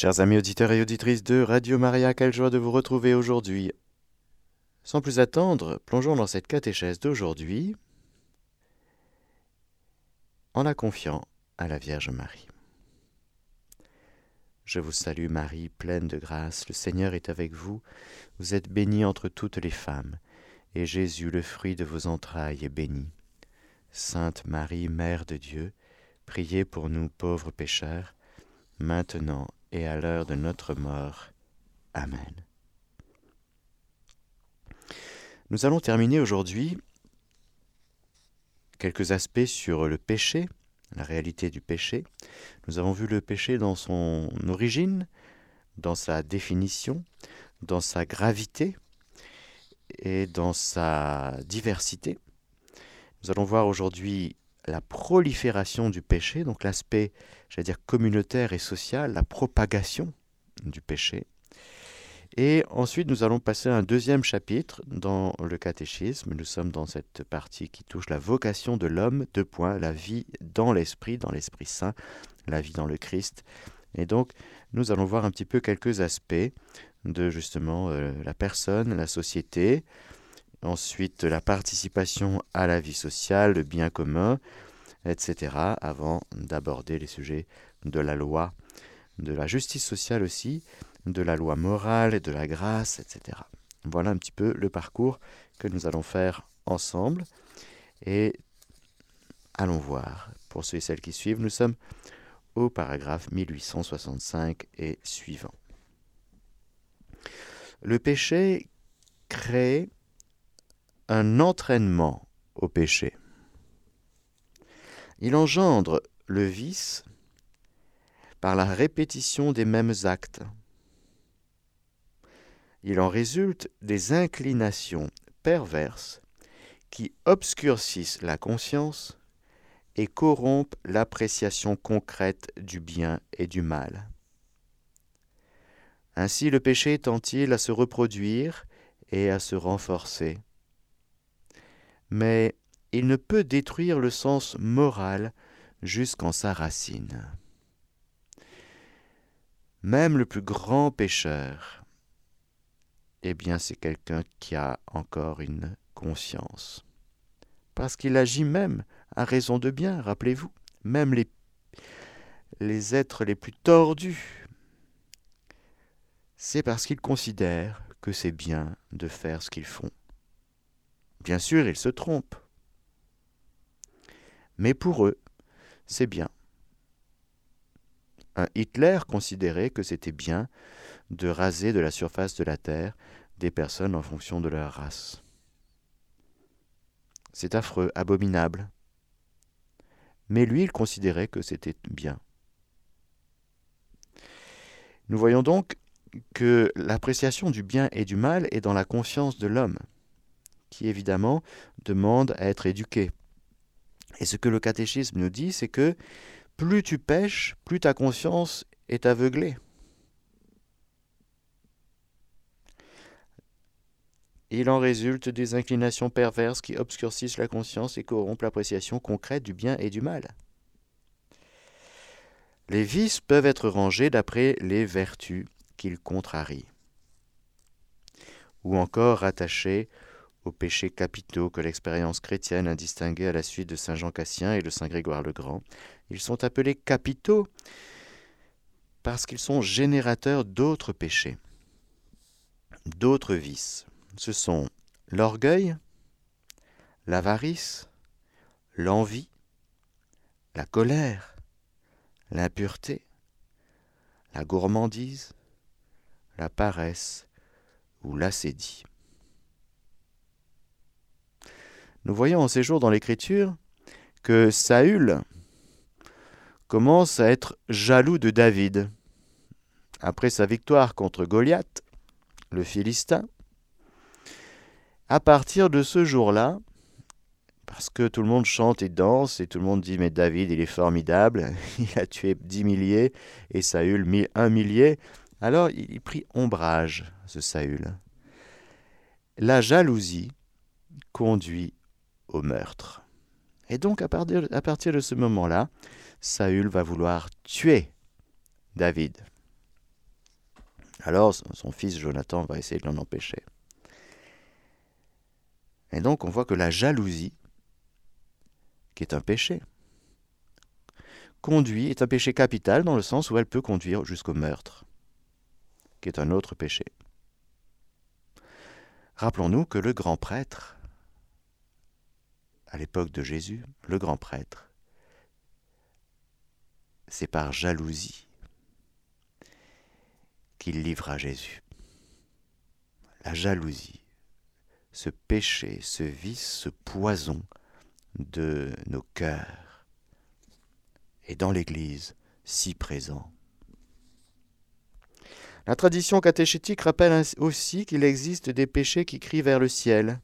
Chers amis auditeurs et auditrices de Radio Maria, quelle joie de vous retrouver aujourd'hui. Sans plus attendre, plongeons dans cette catéchèse d'aujourd'hui en la confiant à la Vierge Marie. Je vous salue Marie, pleine de grâce, le Seigneur est avec vous, vous êtes bénie entre toutes les femmes, et Jésus, le fruit de vos entrailles, est béni. Sainte Marie, Mère de Dieu, priez pour nous pauvres pécheurs, maintenant et à l'heure de notre mort. Amen. Nous allons terminer aujourd'hui quelques aspects sur le péché, la réalité du péché. Nous avons vu le péché dans son origine, dans sa définition, dans sa gravité et dans sa diversité. Nous allons voir aujourd'hui la prolifération du péché, donc l'aspect, j'allais dire, communautaire et social, la propagation du péché. Et ensuite, nous allons passer à un deuxième chapitre dans le catéchisme. Nous sommes dans cette partie qui touche la vocation de l'homme, deux points, la vie dans l'Esprit, dans l'Esprit Saint, la vie dans le Christ. Et donc, nous allons voir un petit peu quelques aspects de justement euh, la personne, la société, ensuite la participation à la vie sociale, le bien commun, etc., avant d'aborder les sujets de la loi, de la justice sociale aussi, de la loi morale et de la grâce, etc. Voilà un petit peu le parcours que nous allons faire ensemble. Et allons voir. Pour ceux et celles qui suivent, nous sommes au paragraphe 1865 et suivant. Le péché crée un entraînement au péché. Il engendre le vice par la répétition des mêmes actes. Il en résulte des inclinations perverses qui obscurcissent la conscience et corrompent l'appréciation concrète du bien et du mal. Ainsi le péché tend-il à se reproduire et à se renforcer. Mais il ne peut détruire le sens moral jusqu'en sa racine. Même le plus grand pécheur, eh bien c'est quelqu'un qui a encore une conscience. Parce qu'il agit même à raison de bien, rappelez-vous, même les, les êtres les plus tordus, c'est parce qu'ils considèrent que c'est bien de faire ce qu'ils font. Bien sûr, ils se trompent. Mais pour eux, c'est bien. Un Hitler considérait que c'était bien de raser de la surface de la Terre des personnes en fonction de leur race. C'est affreux, abominable. Mais lui, il considérait que c'était bien. Nous voyons donc que l'appréciation du bien et du mal est dans la conscience de l'homme, qui évidemment demande à être éduqué. Et ce que le catéchisme nous dit, c'est que plus tu pêches, plus ta conscience est aveuglée. Il en résulte des inclinations perverses qui obscurcissent la conscience et corrompent l'appréciation concrète du bien et du mal. Les vices peuvent être rangés d'après les vertus qu'ils contrarient, ou encore rattachés aux péchés capitaux que l'expérience chrétienne a distingués à la suite de Saint Jean Cassien et de Saint Grégoire le Grand. Ils sont appelés capitaux parce qu'ils sont générateurs d'autres péchés, d'autres vices. Ce sont l'orgueil, l'avarice, l'envie, la colère, l'impureté, la gourmandise, la paresse ou l'acédie. Nous voyons en ces jours dans l'Écriture que Saül commence à être jaloux de David. Après sa victoire contre Goliath, le Philistin, à partir de ce jour-là, parce que tout le monde chante et danse et tout le monde dit mais David il est formidable, il a tué dix milliers et Saül un millier, alors il prit ombrage, ce Saül. La jalousie conduit au meurtre. Et donc à partir, de ce moment-là, Saül va vouloir tuer David. Alors son fils Jonathan va essayer de l'en empêcher. Et donc on voit que la jalousie, qui est un péché, conduit, est un péché capital dans le sens où elle peut conduire jusqu'au meurtre, qui est un autre péché. Rappelons-nous que le grand prêtre, à l'époque de Jésus, le grand prêtre, c'est par jalousie qu'il livra Jésus. La jalousie, ce péché, ce vice, ce poison de nos cœurs est dans l'Église si présent. La tradition catéchétique rappelle aussi qu'il existe des péchés qui crient vers le ciel.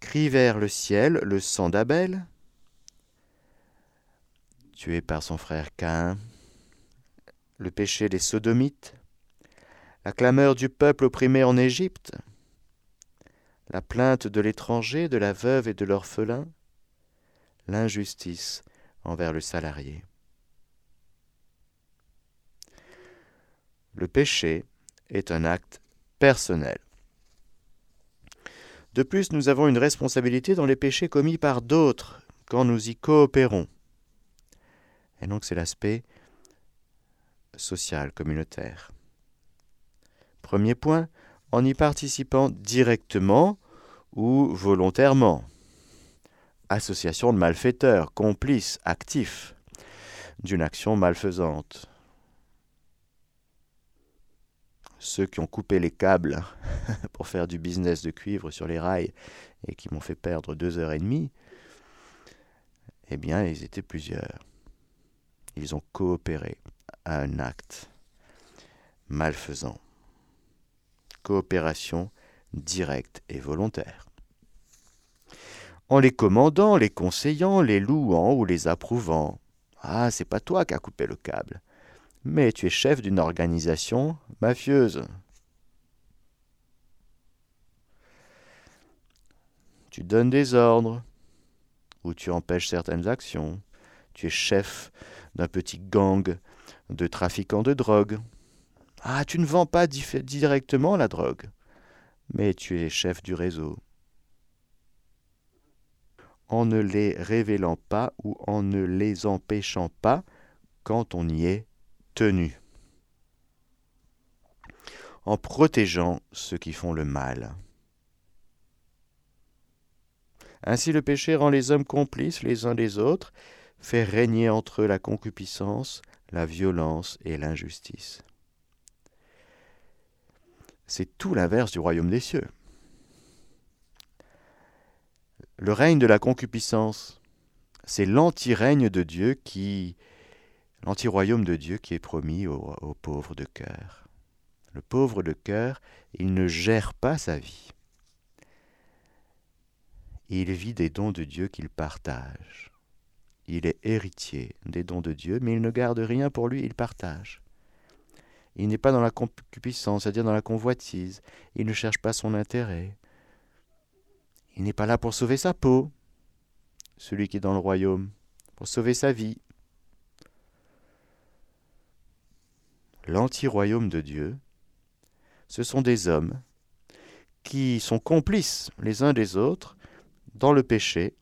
Crie vers le ciel le sang d'Abel, tué par son frère Cain, le péché des sodomites, la clameur du peuple opprimé en Égypte, la plainte de l'étranger, de la veuve et de l'orphelin, l'injustice envers le salarié. Le péché est un acte personnel. De plus, nous avons une responsabilité dans les péchés commis par d'autres quand nous y coopérons. Et donc c'est l'aspect social, communautaire. Premier point, en y participant directement ou volontairement. Association de malfaiteurs, complices, actifs d'une action malfaisante. Ceux qui ont coupé les câbles pour faire du business de cuivre sur les rails et qui m'ont fait perdre deux heures et demie, eh bien, ils étaient plusieurs. Ils ont coopéré à un acte malfaisant coopération directe et volontaire. En les commandant, les conseillant, les louant ou les approuvant. Ah, c'est pas toi qui as coupé le câble, mais tu es chef d'une organisation mafieuse. Tu donnes des ordres, ou tu empêches certaines actions. Tu es chef d'un petit gang de trafiquants de drogue, ah, tu ne vends pas directement la drogue, mais tu es chef du réseau. En ne les révélant pas ou en ne les empêchant pas quand on y est tenu. En protégeant ceux qui font le mal. Ainsi le péché rend les hommes complices les uns des autres, fait régner entre eux la concupiscence, la violence et l'injustice c'est tout l'inverse du royaume des cieux. Le règne de la concupiscence, c'est l'anti-règne de Dieu qui, l'anti-royaume de Dieu qui est promis aux, pauvres de cœur. Le pauvre de cœur, il ne gère pas sa vie. Il vit des dons de Dieu qu'il partage. Il est héritier des dons de Dieu, mais il ne garde rien pour lui, il partage. Il n'est pas dans la concupiscence, c'est-à-dire dans la convoitise. Il ne cherche pas son intérêt. Il n'est pas là pour sauver sa peau, celui qui est dans le royaume, pour sauver sa vie. L'anti-royaume de Dieu, ce sont des hommes qui sont complices les uns des autres dans le péché,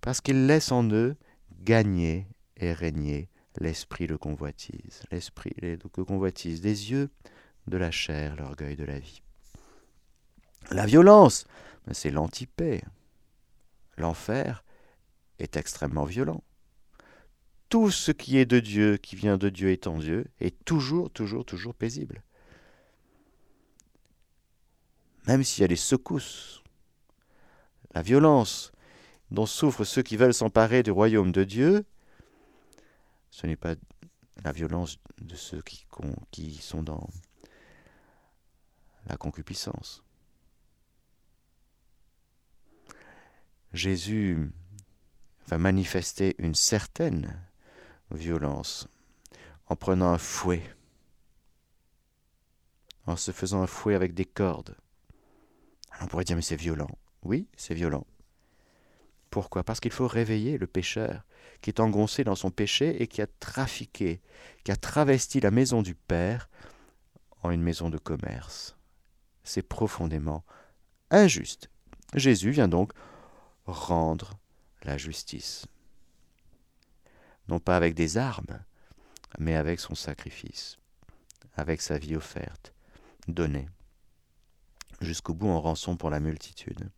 parce qu'ils laissent en eux gagner et régner l'esprit le convoitise, l'esprit le convoitise des yeux, de la chair, l'orgueil de la vie. La violence, c'est l'antipée. L'enfer est extrêmement violent. Tout ce qui est de Dieu, qui vient de Dieu étant Dieu, est toujours, toujours, toujours paisible. Même s'il y a des secousses, la violence dont souffrent ceux qui veulent s'emparer du royaume de Dieu ce n'est pas la violence de ceux qui, qui sont dans la concupiscence. Jésus va manifester une certaine violence en prenant un fouet, en se faisant un fouet avec des cordes. on pourrait dire mais c'est violent. Oui, c'est violent. Pourquoi? Parce qu'il faut réveiller le pécheur qui est engoncé dans son péché et qui a trafiqué, qui a travesti la maison du Père en une maison de commerce. C'est profondément injuste. Jésus vient donc rendre la justice. Non pas avec des armes, mais avec son sacrifice, avec sa vie offerte, donnée, jusqu'au bout en rançon pour la multitude.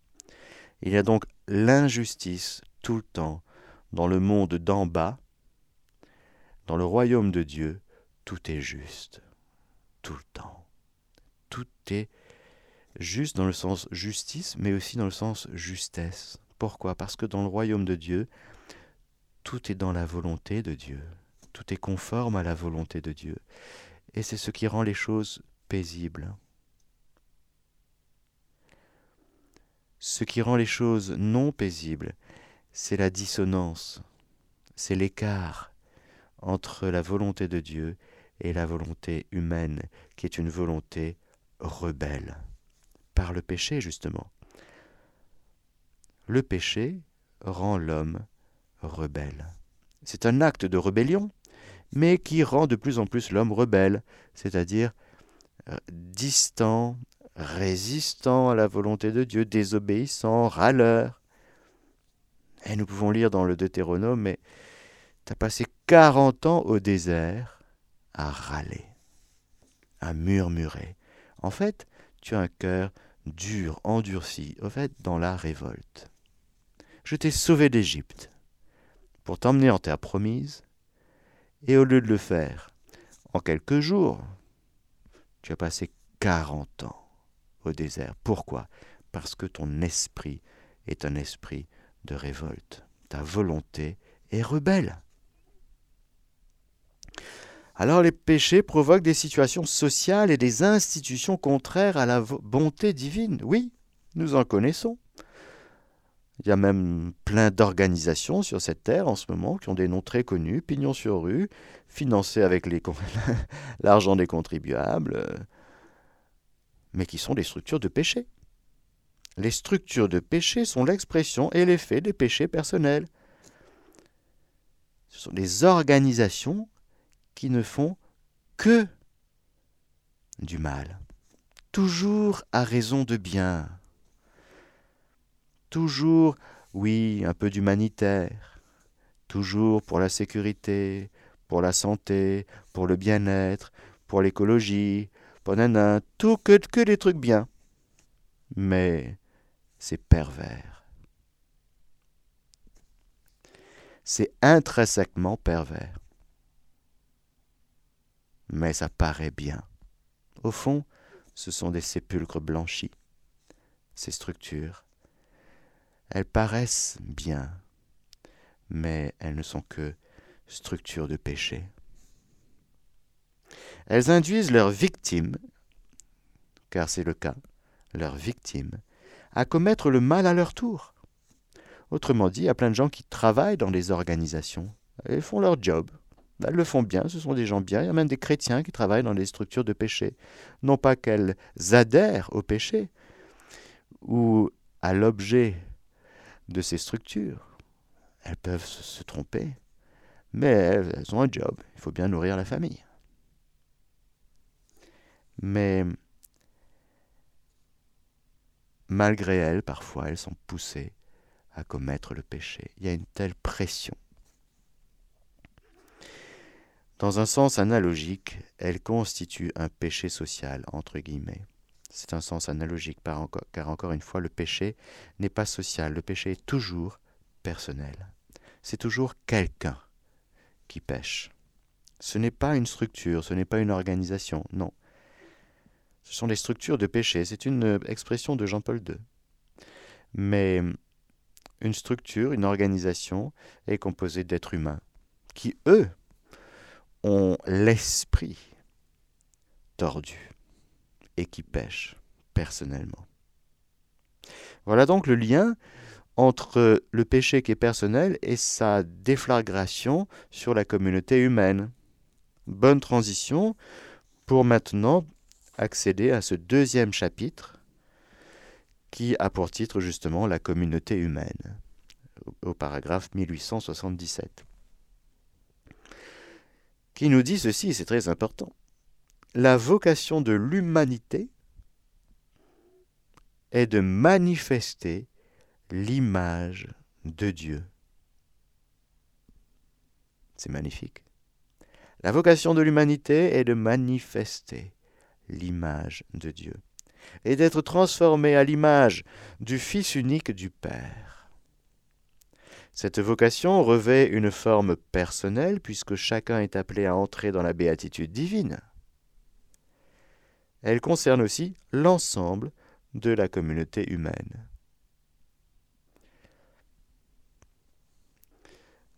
Il y a donc l'injustice tout le temps dans le monde d'en bas, dans le royaume de Dieu, tout est juste, tout le temps. Tout est juste dans le sens justice, mais aussi dans le sens justesse. Pourquoi? Parce que dans le royaume de Dieu, tout est dans la volonté de Dieu, tout est conforme à la volonté de Dieu. Et c'est ce qui rend les choses paisibles. Ce qui rend les choses non paisibles, c'est la dissonance, c'est l'écart entre la volonté de Dieu et la volonté humaine, qui est une volonté rebelle, par le péché justement. Le péché rend l'homme rebelle. C'est un acte de rébellion, mais qui rend de plus en plus l'homme rebelle, c'est-à-dire euh, distant, résistant à la volonté de Dieu, désobéissant, râleur. Et nous pouvons lire dans le Deutéronome, mais tu as passé 40 ans au désert à râler, à murmurer. En fait, tu as un cœur dur, endurci, au fait, dans la révolte. Je t'ai sauvé d'Égypte pour t'emmener en terre promise, et au lieu de le faire en quelques jours, tu as passé 40 ans au désert. Pourquoi? Parce que ton esprit est un esprit de révolte. Ta volonté est rebelle. Alors les péchés provoquent des situations sociales et des institutions contraires à la bonté divine. Oui, nous en connaissons. Il y a même plein d'organisations sur cette terre en ce moment qui ont des noms très connus, pignon sur rue, financés avec l'argent des contribuables, mais qui sont des structures de péché. Les structures de péché sont l'expression et l'effet des péchés personnels. Ce sont des organisations qui ne font que du mal, toujours à raison de bien, toujours, oui, un peu d'humanitaire, toujours pour la sécurité, pour la santé, pour le bien-être, pour l'écologie, pour nana, tout que des trucs bien. Mais c'est pervers. C'est intrinsèquement pervers. Mais ça paraît bien. Au fond, ce sont des sépulcres blanchis. Ces structures elles paraissent bien, mais elles ne sont que structures de péché. Elles induisent leurs victimes, car c'est le cas, leurs victimes, à commettre le mal à leur tour. Autrement dit, il y a plein de gens qui travaillent dans les organisations. Elles font leur job. Elles le font bien, ce sont des gens bien. Il y a même des chrétiens qui travaillent dans les structures de péché. Non pas qu'elles adhèrent au péché ou à l'objet de ces structures. Elles peuvent se tromper, mais elles, ont un job. Il faut bien nourrir la famille. Mais malgré elles, parfois, elles sont poussées à commettre le péché. Il y a une telle pression. Dans un sens analogique, elles constituent un péché social, entre guillemets. C'est un sens analogique, car encore une fois, le péché n'est pas social, le péché est toujours personnel. C'est toujours quelqu'un qui pêche. Ce n'est pas une structure, ce n'est pas une organisation, non. Ce sont des structures de péché, c'est une expression de Jean-Paul II. Mais une structure, une organisation est composée d'êtres humains qui, eux, ont l'esprit tordu et qui pêche personnellement. Voilà donc le lien entre le péché qui est personnel et sa déflagration sur la communauté humaine. Bonne transition pour maintenant accéder à ce deuxième chapitre qui a pour titre justement la communauté humaine, au paragraphe 1877, qui nous dit ceci, c'est très important. La vocation de l'humanité est de manifester l'image de Dieu. C'est magnifique. La vocation de l'humanité est de manifester l'image de Dieu et d'être transformé à l'image du Fils unique du Père. Cette vocation revêt une forme personnelle puisque chacun est appelé à entrer dans la béatitude divine. Elle concerne aussi l'ensemble de la communauté humaine.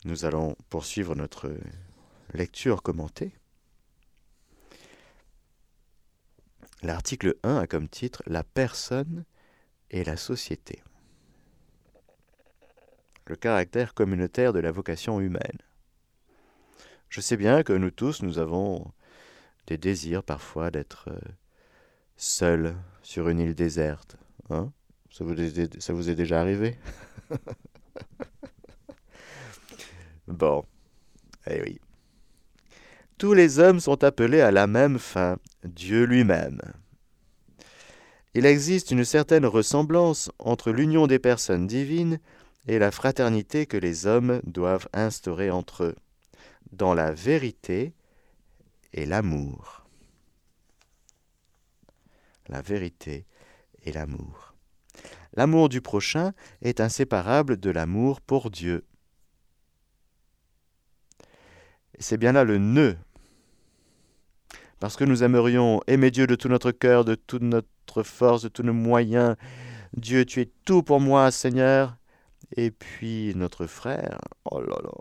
Nous allons poursuivre notre lecture commentée. L'article 1 a comme titre La personne et la société. Le caractère communautaire de la vocation humaine. Je sais bien que nous tous, nous avons des désirs parfois d'être seuls sur une île déserte. Hein? Ça, vous est, ça vous est déjà arrivé? Bon, eh oui. Tous les hommes sont appelés à la même fin, Dieu lui-même. Il existe une certaine ressemblance entre l'union des personnes divines et la fraternité que les hommes doivent instaurer entre eux, dans la vérité et l'amour. La vérité et l'amour. L'amour du prochain est inséparable de l'amour pour Dieu. C'est bien là le nœud parce que nous aimerions aimer Dieu de tout notre cœur, de toute notre force, de tous nos moyens. Dieu, tu es tout pour moi, Seigneur. Et puis notre frère, oh là là,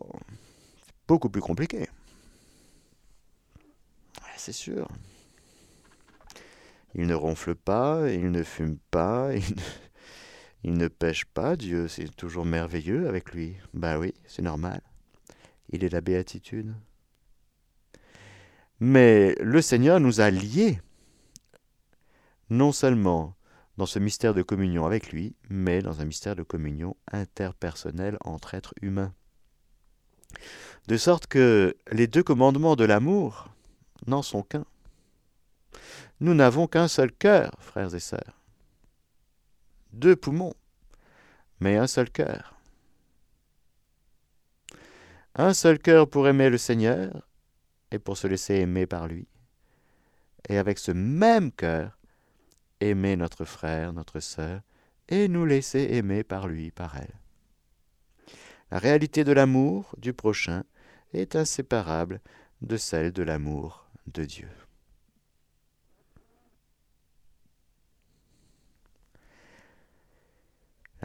c'est beaucoup plus compliqué. C'est sûr. Il ne ronfle pas, il ne fume pas, il ne, pêche pas. Dieu, c'est toujours merveilleux avec lui. Ben oui, c'est normal. Il est la béatitude. Mais le Seigneur nous a liés, non seulement dans ce mystère de communion avec lui, mais dans un mystère de communion interpersonnelle entre êtres humains. De sorte que les deux commandements de l'amour n'en sont qu'un. Nous n'avons qu'un seul cœur, frères et sœurs. Deux poumons, mais un seul cœur. Un seul cœur pour aimer le Seigneur et pour se laisser aimer par lui. Et avec ce même cœur, aimer notre frère, notre sœur, et nous laisser aimer par lui, par elle. La réalité de l'amour du prochain est inséparable de celle de l'amour de Dieu.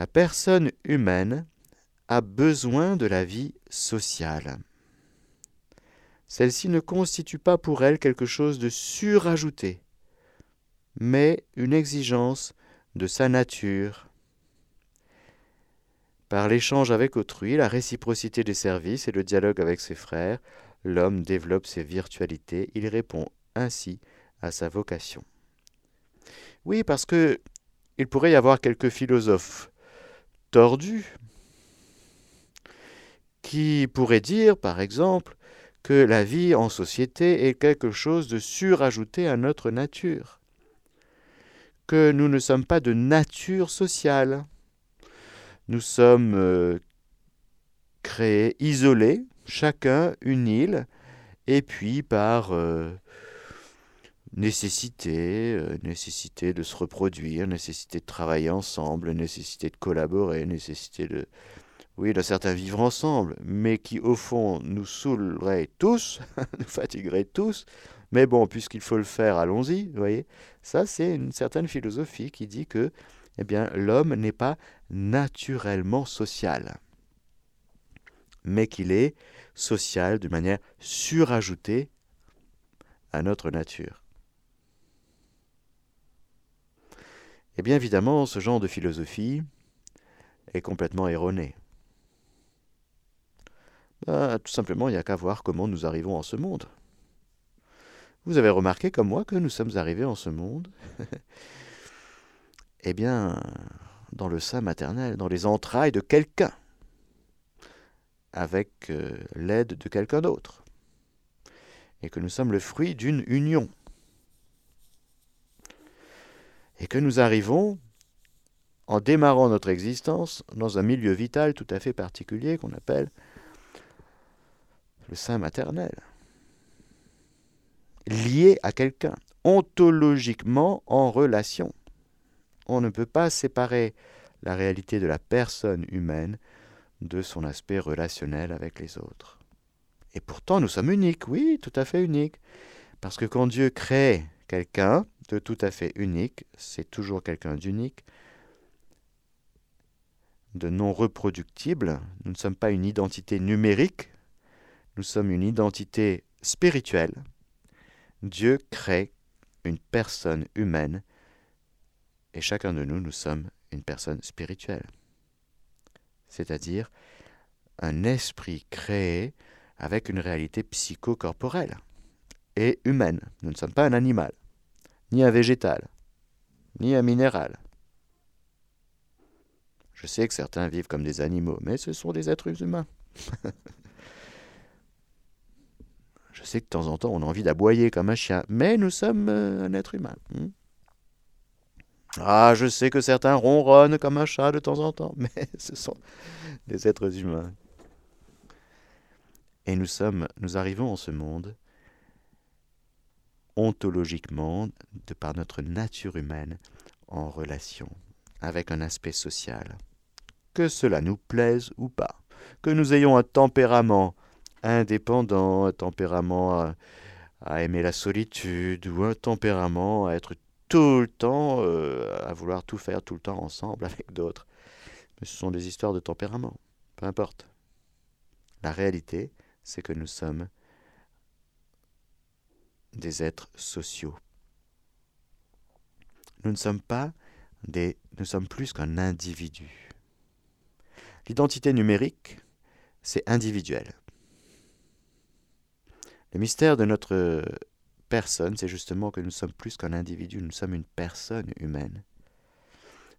La personne humaine a besoin de la vie sociale celle-ci ne constitue pas pour elle quelque chose de surajouté, mais une exigence de sa nature. Par l'échange avec autrui, la réciprocité des services et le dialogue avec ses frères, l'homme développe ses virtualités, il répond ainsi à sa vocation. Oui, parce que il pourrait y avoir quelques philosophes tordus qui pourraient dire, par exemple, que la vie en société est quelque chose de surajouté à notre nature, que nous ne sommes pas de nature sociale. Nous sommes euh, créés, isolés, chacun une île, et puis par euh, nécessité, euh, nécessité de se reproduire, nécessité de travailler ensemble, nécessité de collaborer, nécessité de, oui, d'un certain vivre ensemble, mais qui au fond nous saoulerait tous, nous fatiguerait tous. Mais bon, puisqu'il faut le faire, allons-y, vous voyez. Ça, c'est une certaine philosophie qui dit que, eh bien, l'homme n'est pas naturellement social, mais qu'il est social de manière surajoutée à notre nature. Eh bien, évidemment, ce genre de philosophie est complètement erroné. Bah, tout simplement, il n'y a qu'à voir comment nous arrivons en ce monde. Vous avez remarqué comme moi que nous sommes arrivés en ce monde Eh bien, dans le sein maternel, dans les entrailles de quelqu'un, avec euh, l'aide de quelqu'un d'autre, et que nous sommes le fruit d'une union. Et que nous arrivons, en démarrant notre existence, dans un milieu vital tout à fait particulier qu'on appelle le sein maternel, lié à quelqu'un, ontologiquement en relation. On ne peut pas séparer la réalité de la personne humaine de son aspect relationnel avec les autres. Et pourtant, nous sommes uniques, oui, tout à fait uniques. Parce que quand Dieu crée quelqu'un de tout à fait unique, c'est toujours quelqu'un d'unique, de non reproductible. Nous ne sommes pas une identité numérique, nous sommes une identité spirituelle. Dieu crée une personne humaine et chacun de nous, nous sommes une personne spirituelle. C'est-à-dire un esprit créé avec une réalité psychocorporelle et humaine. Nous ne sommes pas un animal, ni un végétal, ni un minéral. Je sais que certains vivent comme des animaux, mais ce sont des êtres humains. Je sais que de temps en temps on a envie d'aboyer comme un chien, mais nous sommes euh, un être humain. Hmm. ah, je sais que certains ronronnent comme un chat de temps en temps, mais ce sont des êtres humains. Et nous sommes, nous arrivons en ce monde ontologiquement, de par notre nature humaine, en relation avec un aspect social que cela nous plaise ou pas, que nous ayons un tempérament indépendant, un tempérament à, aimer la solitude ou un tempérament à être tout le temps, euh, à vouloir tout faire tout le temps ensemble avec d'autres. Mais ce sont des histoires de tempérament, peu importe. La réalité, c'est que nous sommes des êtres sociaux. Nous ne sommes pas des, nous sommes plus qu'un individu. L'identité numérique, c'est individuel. Le mystère de notre personne, c'est justement que nous sommes plus qu'un individu, nous sommes une personne humaine.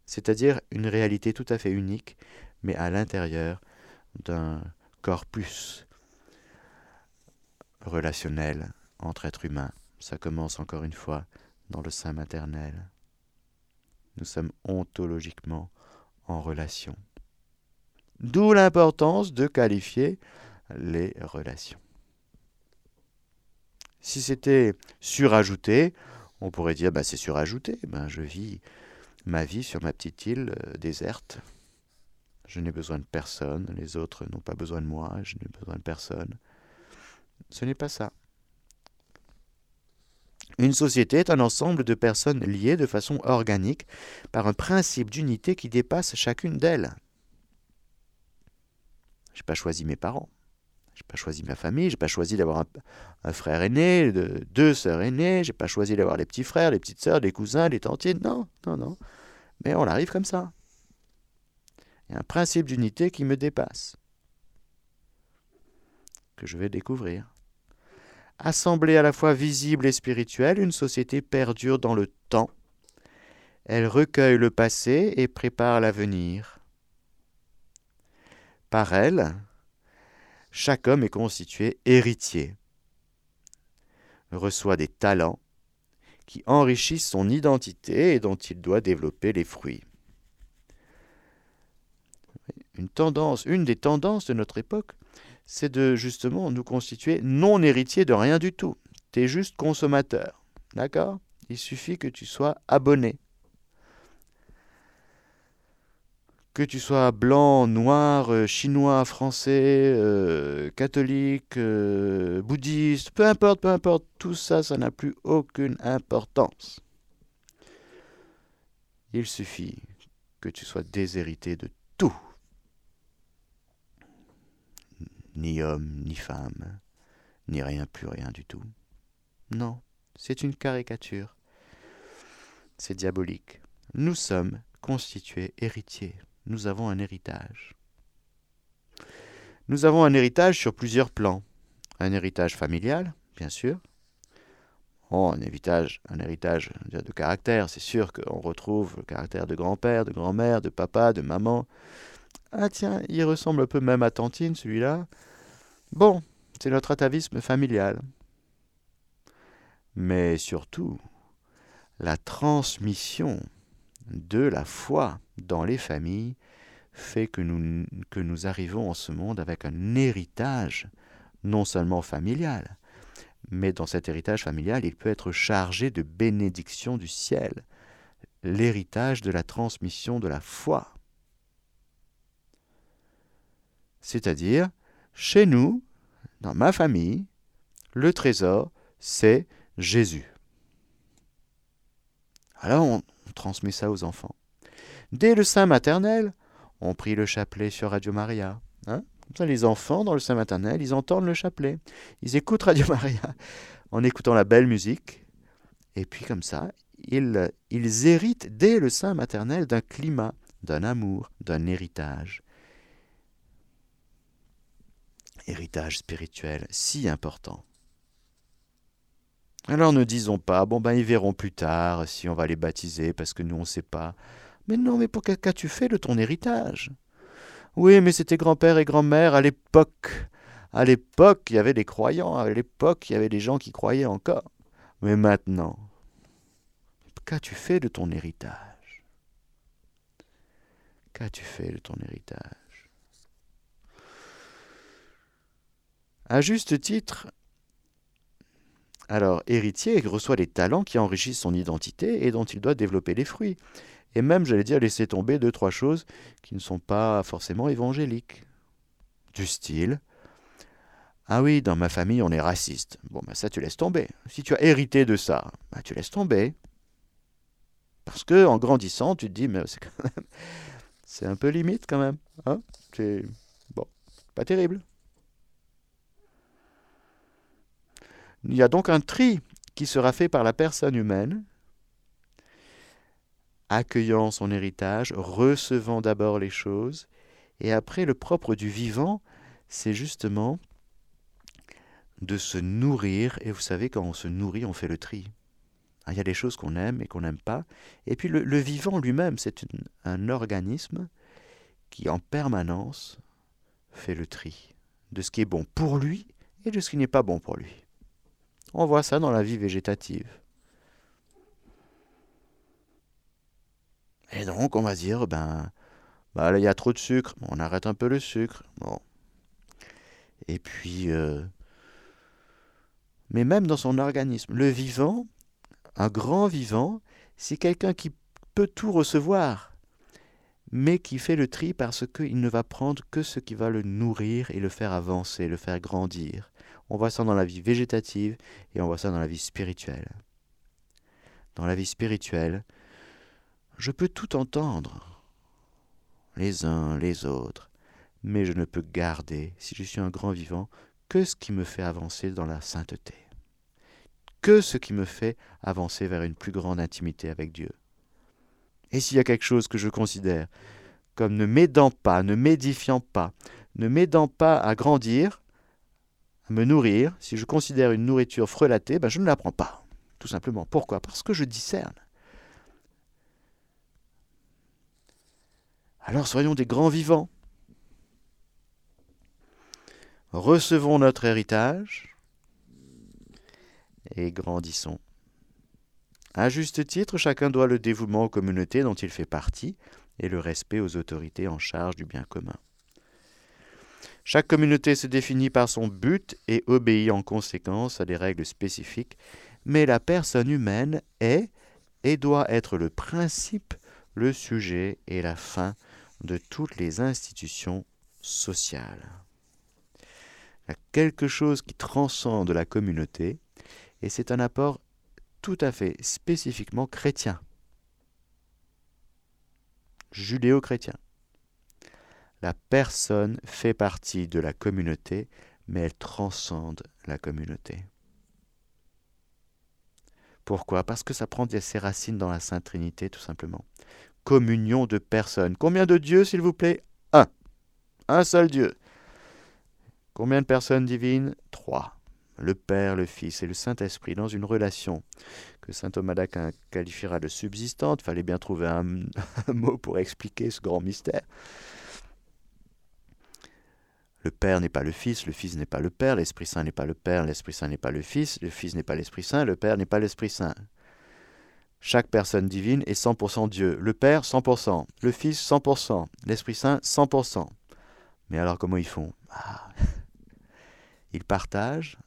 C'est-à-dire une réalité tout à fait unique, mais à l'intérieur d'un corpus relationnel entre êtres humains. Ça commence encore une fois dans le sein maternel. Nous sommes ontologiquement en relation. D'où l'importance de qualifier les relations. Si c'était surajouté, on pourrait dire bah, c'est surajouté. Ben, je vis ma vie sur ma petite île euh, déserte. Je n'ai besoin de personne, les autres n'ont pas besoin de moi, je n'ai besoin de personne. Ce n'est pas ça. Une société est un ensemble de personnes liées de façon organique par un principe d'unité qui dépasse chacune d'elles. Je n'ai pas choisi mes parents. Je n'ai pas choisi ma famille. Je n'ai pas choisi d'avoir un, frère aîné, deux sœurs aînées. Je n'ai pas choisi d'avoir les petits frères, les petites sœurs, les cousins, les tantines. Non, non, non. Mais on arrive comme ça. Il y a un principe d'unité qui me dépasse, que je vais découvrir. Assemblée à la fois visible et spirituelle, une société perdure dans le temps. Elle recueille le passé et prépare l'avenir. Par elle, chaque homme est constitué héritier, reçoit des talents qui enrichissent son identité et dont il doit développer les fruits. Une tendance, une des tendances de notre époque, c'est de justement nous constituer non héritier de rien du tout. Tu es juste consommateur. D'accord? Il suffit que tu sois abonné. que tu sois blanc, noir, euh, chinois, français, euh, catholique, euh, bouddhiste, peu importe, peu importe, tout ça, ça n'a plus aucune importance. Il suffit que tu sois déshérité de tout. Ni homme, ni femme, ni rien, plus rien du tout. Non, c'est une caricature. C'est diabolique. Nous sommes constitués héritiers nous avons un héritage. Nous avons un héritage sur plusieurs plans. Un héritage familial, bien sûr. Oh, un héritage, un héritage de caractère, c'est sûr qu'on retrouve le caractère de grand-père, de grand-mère, de papa, de maman. Ah tiens, il ressemble un peu même à Tantine, celui-là. Bon, c'est notre atavisme familial. Mais surtout, la transmission de la foi dans les familles fait que nous, que nous arrivons en ce monde avec un héritage non seulement familial, mais dans cet héritage familial, il peut être chargé de bénédiction du ciel, l'héritage de la transmission de la foi. C'est-à-dire, chez nous, dans ma famille, le trésor, c'est Jésus. Alors on, transmet ça aux enfants. Dès le sein maternel, on prie le chapelet sur Radio Maria. Hein les enfants, dans le sein maternel, ils entendent le chapelet. Ils écoutent Radio Maria en écoutant la belle musique. Et puis comme ça, ils, ils héritent dès le sein maternel d'un climat, d'un amour, d'un héritage. Héritage spirituel si important. Alors ne disons pas, bon ben ils verront plus tard si on va les baptiser parce que nous on ne sait pas. Mais non, mais pour qu'as-tu fait de ton héritage Oui, mais c'était grand-père et grand-mère à l'époque. À l'époque, il y avait des croyants, à l'époque, il y avait des gens qui croyaient encore. Mais maintenant, qu'as-tu fait de ton héritage? Qu'as-tu fait de ton héritage? À juste titre, alors, héritier reçoit les talents qui enrichissent son identité et dont il doit développer les fruits. Et même, j'allais dire, laisser tomber deux, trois choses qui ne sont pas forcément évangéliques. Du style Ah oui, dans ma famille, on est raciste. Bon, ben ça, tu laisses tomber. Si tu as hérité de ça, ben, tu laisses tomber. Parce que en grandissant, tu te dis, mais c'est quand même. C'est un peu limite quand même. Hein c'est. Bon, pas terrible. Il y a donc un tri qui sera fait par la personne humaine, accueillant son héritage, recevant d'abord les choses, et après le propre du vivant, c'est justement de se nourrir, et vous savez, quand on se nourrit, on fait le tri. Il y a des choses qu'on aime et qu'on n'aime pas. Et puis le, vivant lui-même, c'est un organisme qui en permanence fait le tri de ce qui est bon pour lui et de ce qui n'est pas bon pour lui. On voit ça dans la vie végétative. Et donc, on va dire, ben, ben il y a trop de sucre, on arrête un peu le sucre. Bon. Et puis, euh, mais même dans son organisme, le vivant, un grand vivant, c'est quelqu'un qui peut tout recevoir, mais qui fait le tri parce qu'il ne va prendre que ce qui va le nourrir et le faire avancer, le faire grandir. On voit ça dans la vie végétative et on voit ça dans la vie spirituelle. Dans la vie spirituelle, je peux tout entendre, les uns, les autres, mais je ne peux garder, si je suis un grand vivant, que ce qui me fait avancer dans la sainteté, que ce qui me fait avancer vers une plus grande intimité avec Dieu. Et s'il y a quelque chose que je considère comme ne m'aidant pas, ne m'édifiant pas, ne m'aidant pas à grandir, me nourrir, si je considère une nourriture frelatée, ben je ne la prends pas. Tout simplement. Pourquoi? Parce que je discerne. Alors soyons des grands vivants. Recevons notre héritage et grandissons. À juste titre, chacun doit le dévouement aux communautés dont il fait partie et le respect aux autorités en charge du bien commun. Chaque communauté se définit par son but et obéit en conséquence à des règles spécifiques, mais la personne humaine est et doit être le principe, le sujet et la fin de toutes les institutions sociales. Il y a quelque chose qui transcende la communauté, et c'est un apport tout à fait spécifiquement chrétien, judéo-chrétien. La personne fait partie de la communauté, mais elle transcende la communauté. Pourquoi? Parce que ça prend ses racines dans la Sainte Trinité, tout simplement. Communion de personnes. Combien de dieux, s'il vous plaît? Un. Un seul Dieu. Combien de personnes divines? Trois. Le Père, le Fils et le Saint-Esprit dans une relation que saint Thomas d'Aquin qualifiera de subsistante. Fallait bien trouver un mot pour expliquer ce grand mystère. Le Père n'est pas le Fils, le Fils n'est pas le Père, l'Esprit Saint n'est pas le Père, l'Esprit Saint n'est pas le Fils, le Fils n'est pas l'Esprit Saint, le Père n'est pas l'Esprit Saint. Chaque personne divine est 100% Dieu. Le Père, 100%. Le Fils, 100%. L'Esprit Saint, 100%. Mais alors comment ils font? Ah. Ils partagent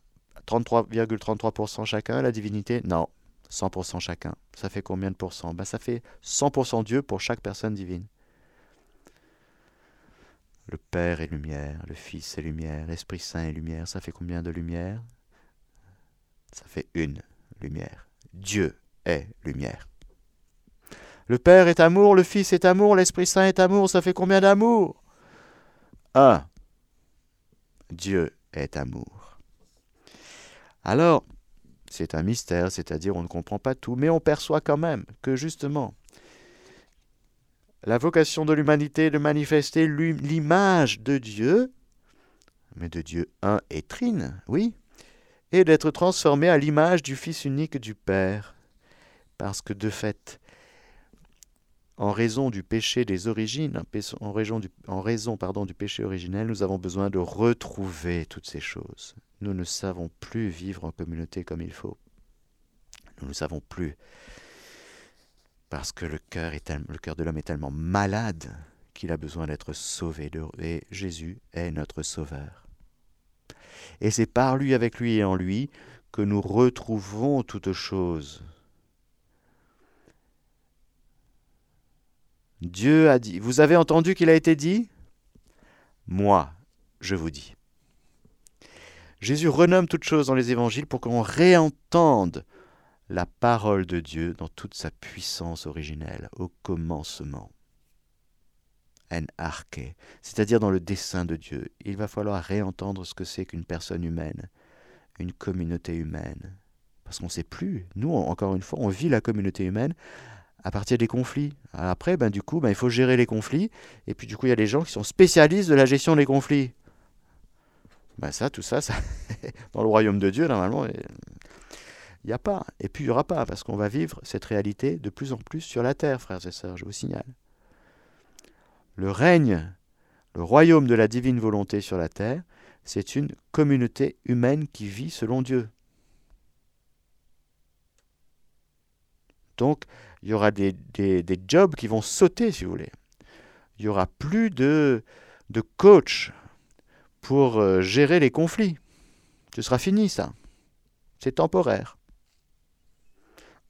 33,33% chacun la divinité Non, 100% chacun. Ça fait combien de pourcents? Ben, Ça fait 100% Dieu pour chaque personne divine. Le Père est lumière, le Fils est lumière, l'Esprit Saint est lumière. Ça fait combien de lumière Ça fait une lumière. Dieu est lumière. Le Père est amour, le Fils est amour, l'Esprit Saint est amour. Ça fait combien d'amour Un. Dieu est amour. Alors, c'est un mystère, c'est-à-dire on ne comprend pas tout, mais on perçoit quand même que justement, la vocation de l'humanité est de manifester l'image de Dieu, mais de Dieu un et trine, oui, et d'être transformé à l'image du Fils unique du Père. Parce que de fait, en raison du péché des origines, en raison, du, péché originel, nous avons besoin de retrouver toutes ces choses. Nous ne savons plus vivre en communauté comme il faut. Nous ne savons plus parce que le cœur, le cœur de l'homme est tellement malade qu'il a besoin d'être sauvé. Et Jésus est notre sauveur. Et c'est par lui, avec lui et en lui, que nous retrouvons toutes choses. Dieu a dit, vous avez entendu qu'il a été dit? Moi, je vous dis. Jésus renomme toutes choses dans les évangiles pour qu'on réentende la parole de Dieu dans toute sa puissance originelle, au commencement. En arche, c'est-à-dire dans le dessein de Dieu. Il va falloir réentendre ce que c'est qu'une personne humaine, une communauté humaine. Parce qu'on ne sait plus. Nous, encore une fois, on vit la communauté humaine à partir des conflits. Après, ben, du coup, ben, il faut gérer les conflits. Et puis, du coup, il y a des gens qui sont spécialistes de la gestion des conflits. Ben, ça, tout ça, ça dans le royaume de Dieu, normalement, il n'y a pas. Et puis il n'y aura pas, parce qu'on va vivre cette réalité de plus en plus sur la terre, frères et sœurs, je vous signale. Le règne, le royaume de la divine volonté sur la terre, c'est une communauté humaine qui vit selon Dieu. Donc, il y aura des, des, jobs qui vont sauter, si vous voulez. Il n'y aura plus de, de coach pour euh, gérer les conflits. Ce sera fini, ça. C'est temporaire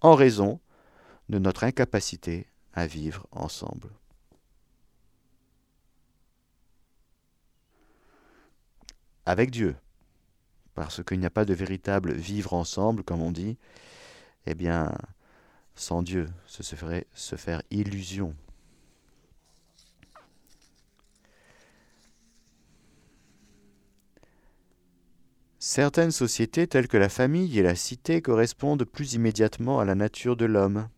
en raison de notre incapacité à vivre ensemble. Avec Dieu, parce qu'il n'y a pas de véritable vivre ensemble, comme on dit, eh bien, sans Dieu, ce serait se faire illusion. Certaines sociétés telles que la famille et la cité correspondent plus immédiatement à la nature de l'homme.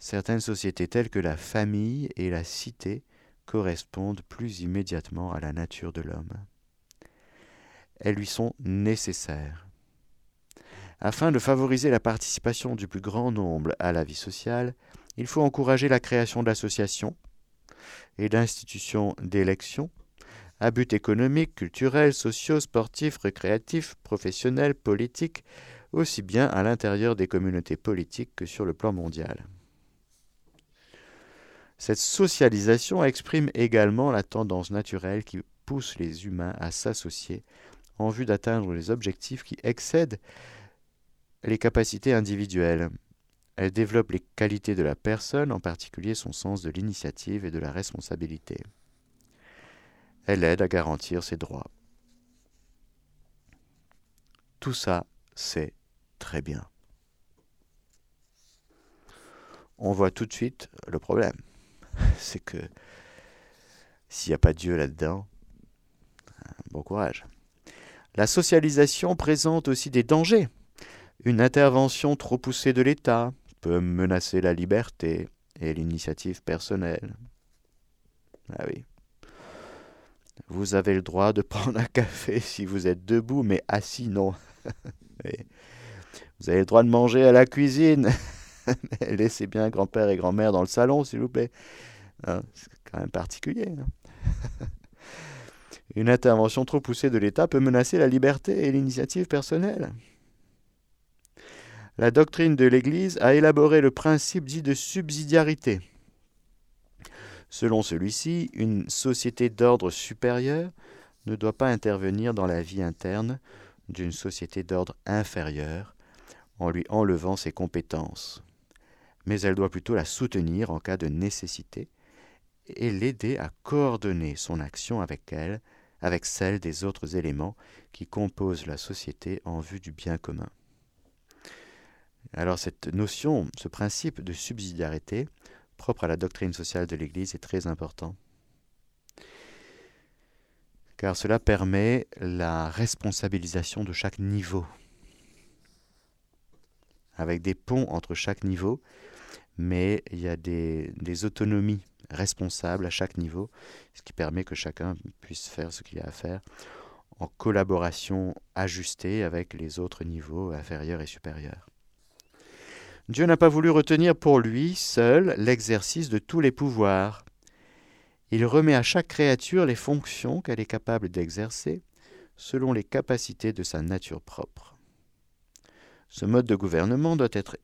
Certaines sociétés telles que la famille et la cité correspondent plus immédiatement à la nature de l'homme. Elles lui sont nécessaires. Afin de favoriser la participation du plus grand nombre à la vie sociale, il faut encourager la création d'associations et d'institutions d'élection à but économique, culturel, socio, sportif, récréatif, professionnel, politique, aussi bien à l'intérieur des communautés politiques que sur le plan mondial. Cette socialisation exprime également la tendance naturelle qui pousse les humains à s'associer en vue d'atteindre les objectifs qui excèdent les capacités individuelles. Elle développe les qualités de la personne, en particulier son sens de l'initiative et de la responsabilité. Elle aide à garantir ses droits. Tout ça, c'est très bien. On voit tout de suite le problème. C'est que s'il n'y a pas Dieu là-dedans, bon courage. La socialisation présente aussi des dangers. Une intervention trop poussée de l'État peut menacer la liberté et l'initiative personnelle. Ah oui. Vous avez le droit de prendre un café si vous êtes debout, mais assis, non. vous avez le droit de manger à la cuisine. Laissez bien grand-père et grand-mère dans le salon, s'il vous plaît. Hein, c'est quand même particulier. Une intervention trop poussée de l'État peut menacer la liberté et l'initiative personnelle. La doctrine de l'Église a élaboré le principe dit de subsidiarité. Selon celui-ci, une société d'ordre supérieur ne doit pas intervenir dans la vie interne d'une société d'ordre inférieur en lui enlevant ses compétences, mais elle doit plutôt la soutenir en cas de nécessité et l'aider à coordonner son action avec elle, avec celle des autres éléments qui composent la société en vue du bien commun. Alors cette notion, ce principe de subsidiarité, propre à la doctrine sociale de l'Église, est très important. Car cela permet la responsabilisation de chaque niveau, avec des ponts entre chaque niveau, mais il y a des, autonomies responsables à chaque niveau, ce qui permet que chacun puisse faire ce qu'il a à faire en collaboration ajustée avec les autres niveaux inférieurs et supérieurs. Dieu n'a pas voulu retenir pour lui seul l'exercice de tous les pouvoirs. Il remet à chaque créature les fonctions qu'elle est capable d'exercer selon les capacités de sa nature propre. Ce mode de gouvernement doit être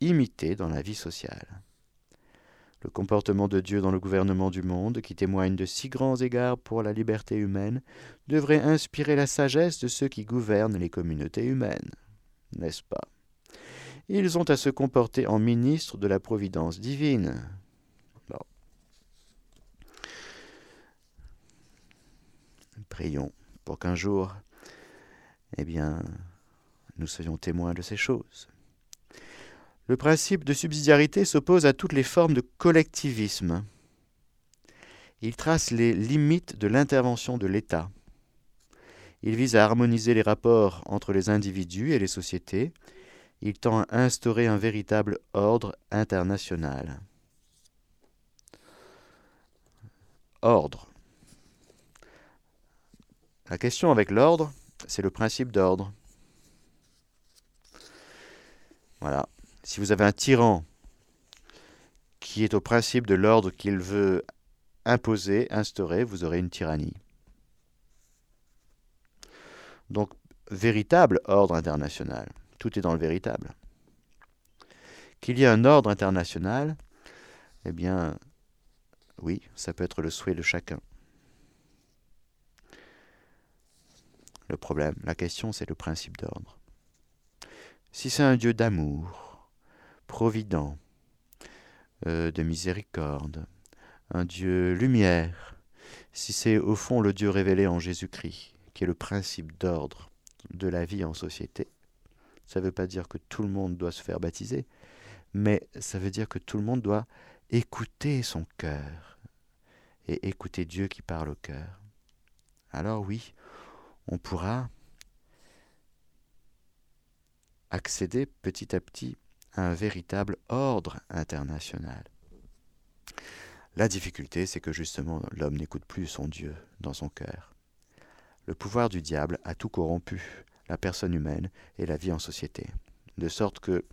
imité dans la vie sociale. Le comportement de Dieu dans le gouvernement du monde, qui témoigne de si grands égards pour la liberté humaine, devrait inspirer la sagesse de ceux qui gouvernent les communautés humaines, n'est-ce pas? Ils ont à se comporter en ministres de la providence divine. Prions pour qu'un jour, eh bien, nous soyons témoins de ces choses. Le principe de subsidiarité s'oppose à toutes les formes de collectivisme. Il trace les limites de l'intervention de l'État. Il vise à harmoniser les rapports entre les individus et les sociétés il tend à instaurer un véritable ordre international. Ordre. La question avec l'ordre, c'est le principe d'ordre. Voilà. Si vous avez un tyran qui est au principe de l'ordre qu'il veut imposer, instaurer, vous aurez une tyrannie. Donc, véritable ordre international. Tout est dans le véritable. Qu'il y ait un ordre international, eh bien, oui, ça peut être le souhait de chacun. Le problème, la question, c'est le principe d'ordre. Si c'est un Dieu d'amour, provident, euh, de miséricorde, un Dieu lumière, si c'est au fond le Dieu révélé en Jésus-Christ, qui est le principe d'ordre de la vie en société, ça ne veut pas dire que tout le monde doit se faire baptiser, mais ça veut dire que tout le monde doit écouter son cœur et écouter Dieu qui parle au cœur. Alors oui, on pourra accéder petit à petit à un véritable ordre international. La difficulté, c'est que justement l'homme n'écoute plus son Dieu dans son cœur. Le pouvoir du diable a tout corrompu la personne humaine et la vie en société. De sorte que,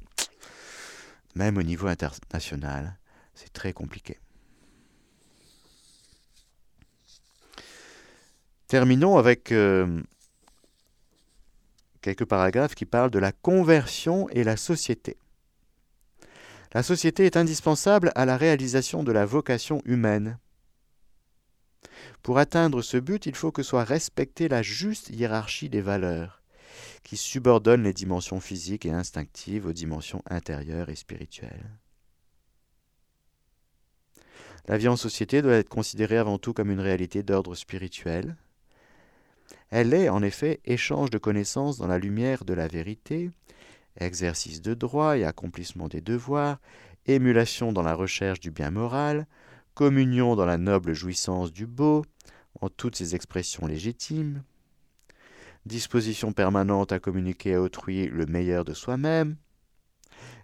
même au niveau international, c'est très compliqué. Terminons avec euh, quelques paragraphes qui parlent de la conversion et la société. La société est indispensable à la réalisation de la vocation humaine. Pour atteindre ce but, il faut que soit respectée la juste hiérarchie des valeurs qui subordonne les dimensions physiques et instinctives aux dimensions intérieures et spirituelles. La vie en société doit être considérée avant tout comme une réalité d'ordre spirituel. Elle est, en effet, échange de connaissances dans la lumière de la vérité, exercice de droit et accomplissement des devoirs, émulation dans la recherche du bien moral, communion dans la noble jouissance du beau, en toutes ses expressions légitimes, disposition permanente à communiquer à autrui le meilleur de soi-même,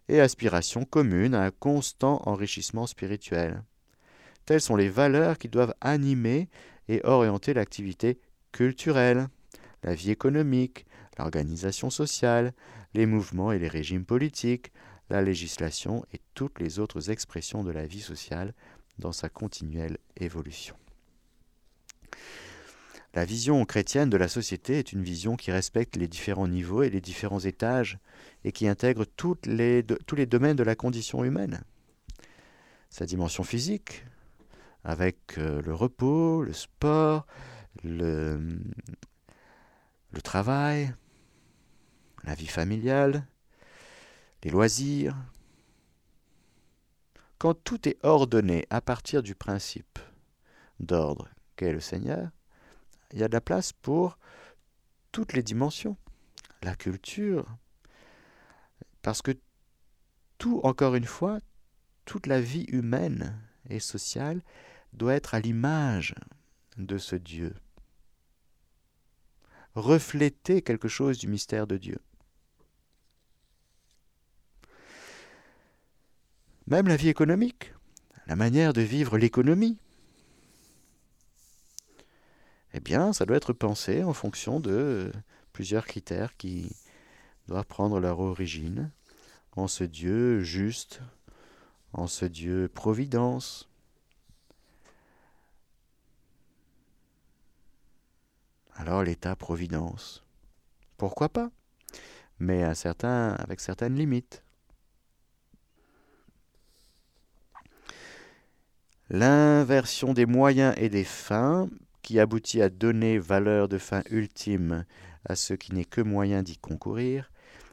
et aspiration commune à un constant enrichissement spirituel. Telles sont les valeurs qui doivent animer et orienter l'activité culturelle, la vie économique, l'organisation sociale, les mouvements et les régimes politiques, la législation et toutes les autres expressions de la vie sociale dans sa continuelle évolution. La vision chrétienne de la société est une vision qui respecte les différents niveaux et les différents étages et qui intègre tous les domaines de la condition humaine. Sa dimension physique, avec euh, le repos, le sport, le travail, la vie familiale, les loisirs. Quand tout est ordonné à partir du principe d'ordre qu'est le Seigneur, il y a de la place pour toutes les dimensions. La culture, parce que tout, encore une fois, toute la vie humaine et sociale doit être à l'image de ce Dieu. Refléter quelque chose du mystère de Dieu. Même la vie économique, la manière de vivre l'économie, eh bien, ça doit être pensé en fonction de plusieurs critères qui doivent prendre leur origine en ce Dieu juste, en ce Dieu providence. Alors l'État-providence, pourquoi pas Mais avec certaines limites. L'inversion des moyens et des fins qui aboutit à donner valeur de fin ultime à ce qui n'est que moyen d'y concourir,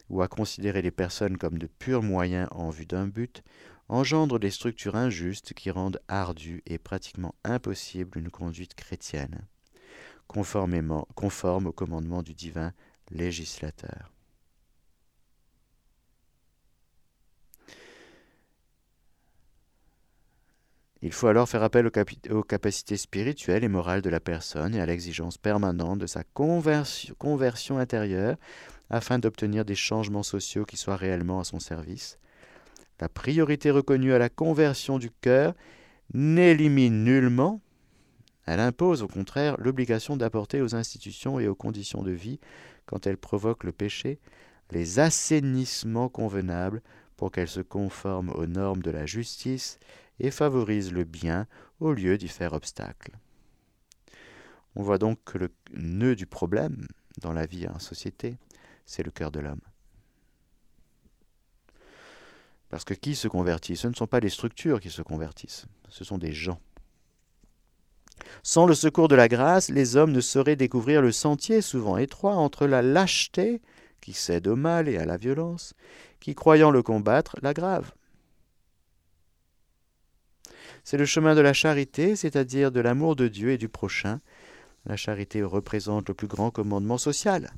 ou à considérer les personnes comme de purs moyens en vue d'un but, engendre des structures injustes qui rendent ardue et pratiquement impossible une conduite chrétienne, conformément, conforme au commandement du divin législateur. Il faut alors faire appel aux, capacités spirituelles et morales de la personne et à l'exigence permanente de sa conversion, intérieure afin d'obtenir des changements sociaux qui soient réellement à son service. La priorité reconnue à la conversion du cœur n'élimine nullement, elle impose au contraire l'obligation d'apporter aux institutions et aux conditions de vie, quand elles provoquent le péché, les assainissements convenables pour qu'elles se conforment aux normes de la justice et favorise le bien au lieu d'y faire obstacle. On voit donc que le nœud du problème dans la vie en société, c'est le cœur de l'homme. Parce que qui se convertit? Ce ne sont pas les structures qui se convertissent, ce sont des gens. Sans le secours de la grâce, les hommes ne sauraient découvrir le sentier souvent étroit entre la lâcheté, qui cède au mal et à la violence, qui, croyant le combattre, l'aggrave. C'est le chemin de la charité, c'est-à-dire de l'amour de Dieu et du prochain. La charité représente le plus grand commandement social.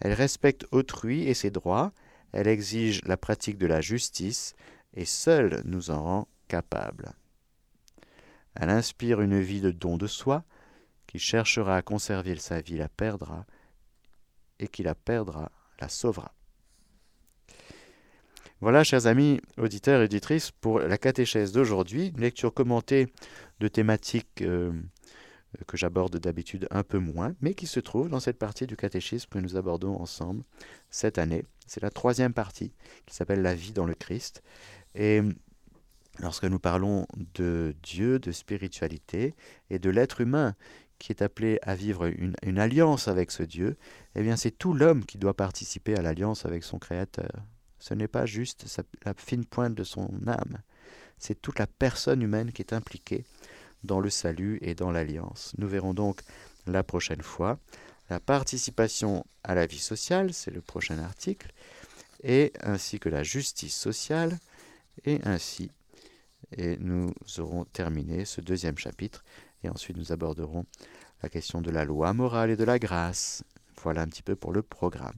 Elle respecte autrui et ses droits, elle exige la pratique de la justice, et seule nous en rend capables. Elle inspire une vie de don de soi, qui cherchera à conserver sa vie la perdra, et qui la perdra la sauvera. Voilà, chers amis auditeurs et auditrices, pour la catéchèse d'aujourd'hui, une lecture commentée de thématiques euh, que j'aborde d'habitude un peu moins, mais qui se trouve dans cette partie du catéchisme que nous abordons ensemble cette année. C'est la troisième partie qui s'appelle La vie dans le Christ. Et lorsque nous parlons de Dieu, de spiritualité et de l'être humain qui est appelé à vivre une, une alliance avec ce Dieu, eh bien c'est tout l'homme qui doit participer à l'alliance avec son Créateur. Ce n'est pas juste la fine pointe de son âme, c'est toute la personne humaine qui est impliquée dans le salut et dans l'alliance. Nous verrons donc la prochaine fois la participation à la vie sociale, c'est le prochain article, et ainsi que la justice sociale, et ainsi, et nous aurons terminé ce deuxième chapitre, et ensuite nous aborderons la question de la loi morale et de la grâce. Voilà un petit peu pour le programme.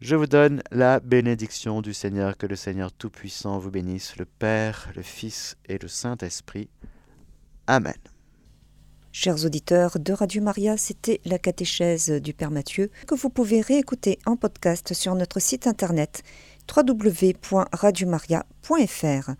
Je vous donne la bénédiction du Seigneur, que le Seigneur Tout-Puissant vous bénisse, le Père, le Fils et le Saint-Esprit. Amen. Chers auditeurs de Radio Maria, c'était la catéchèse du Père Mathieu que vous pouvez réécouter en podcast sur notre site internet www.radiomaria.fr.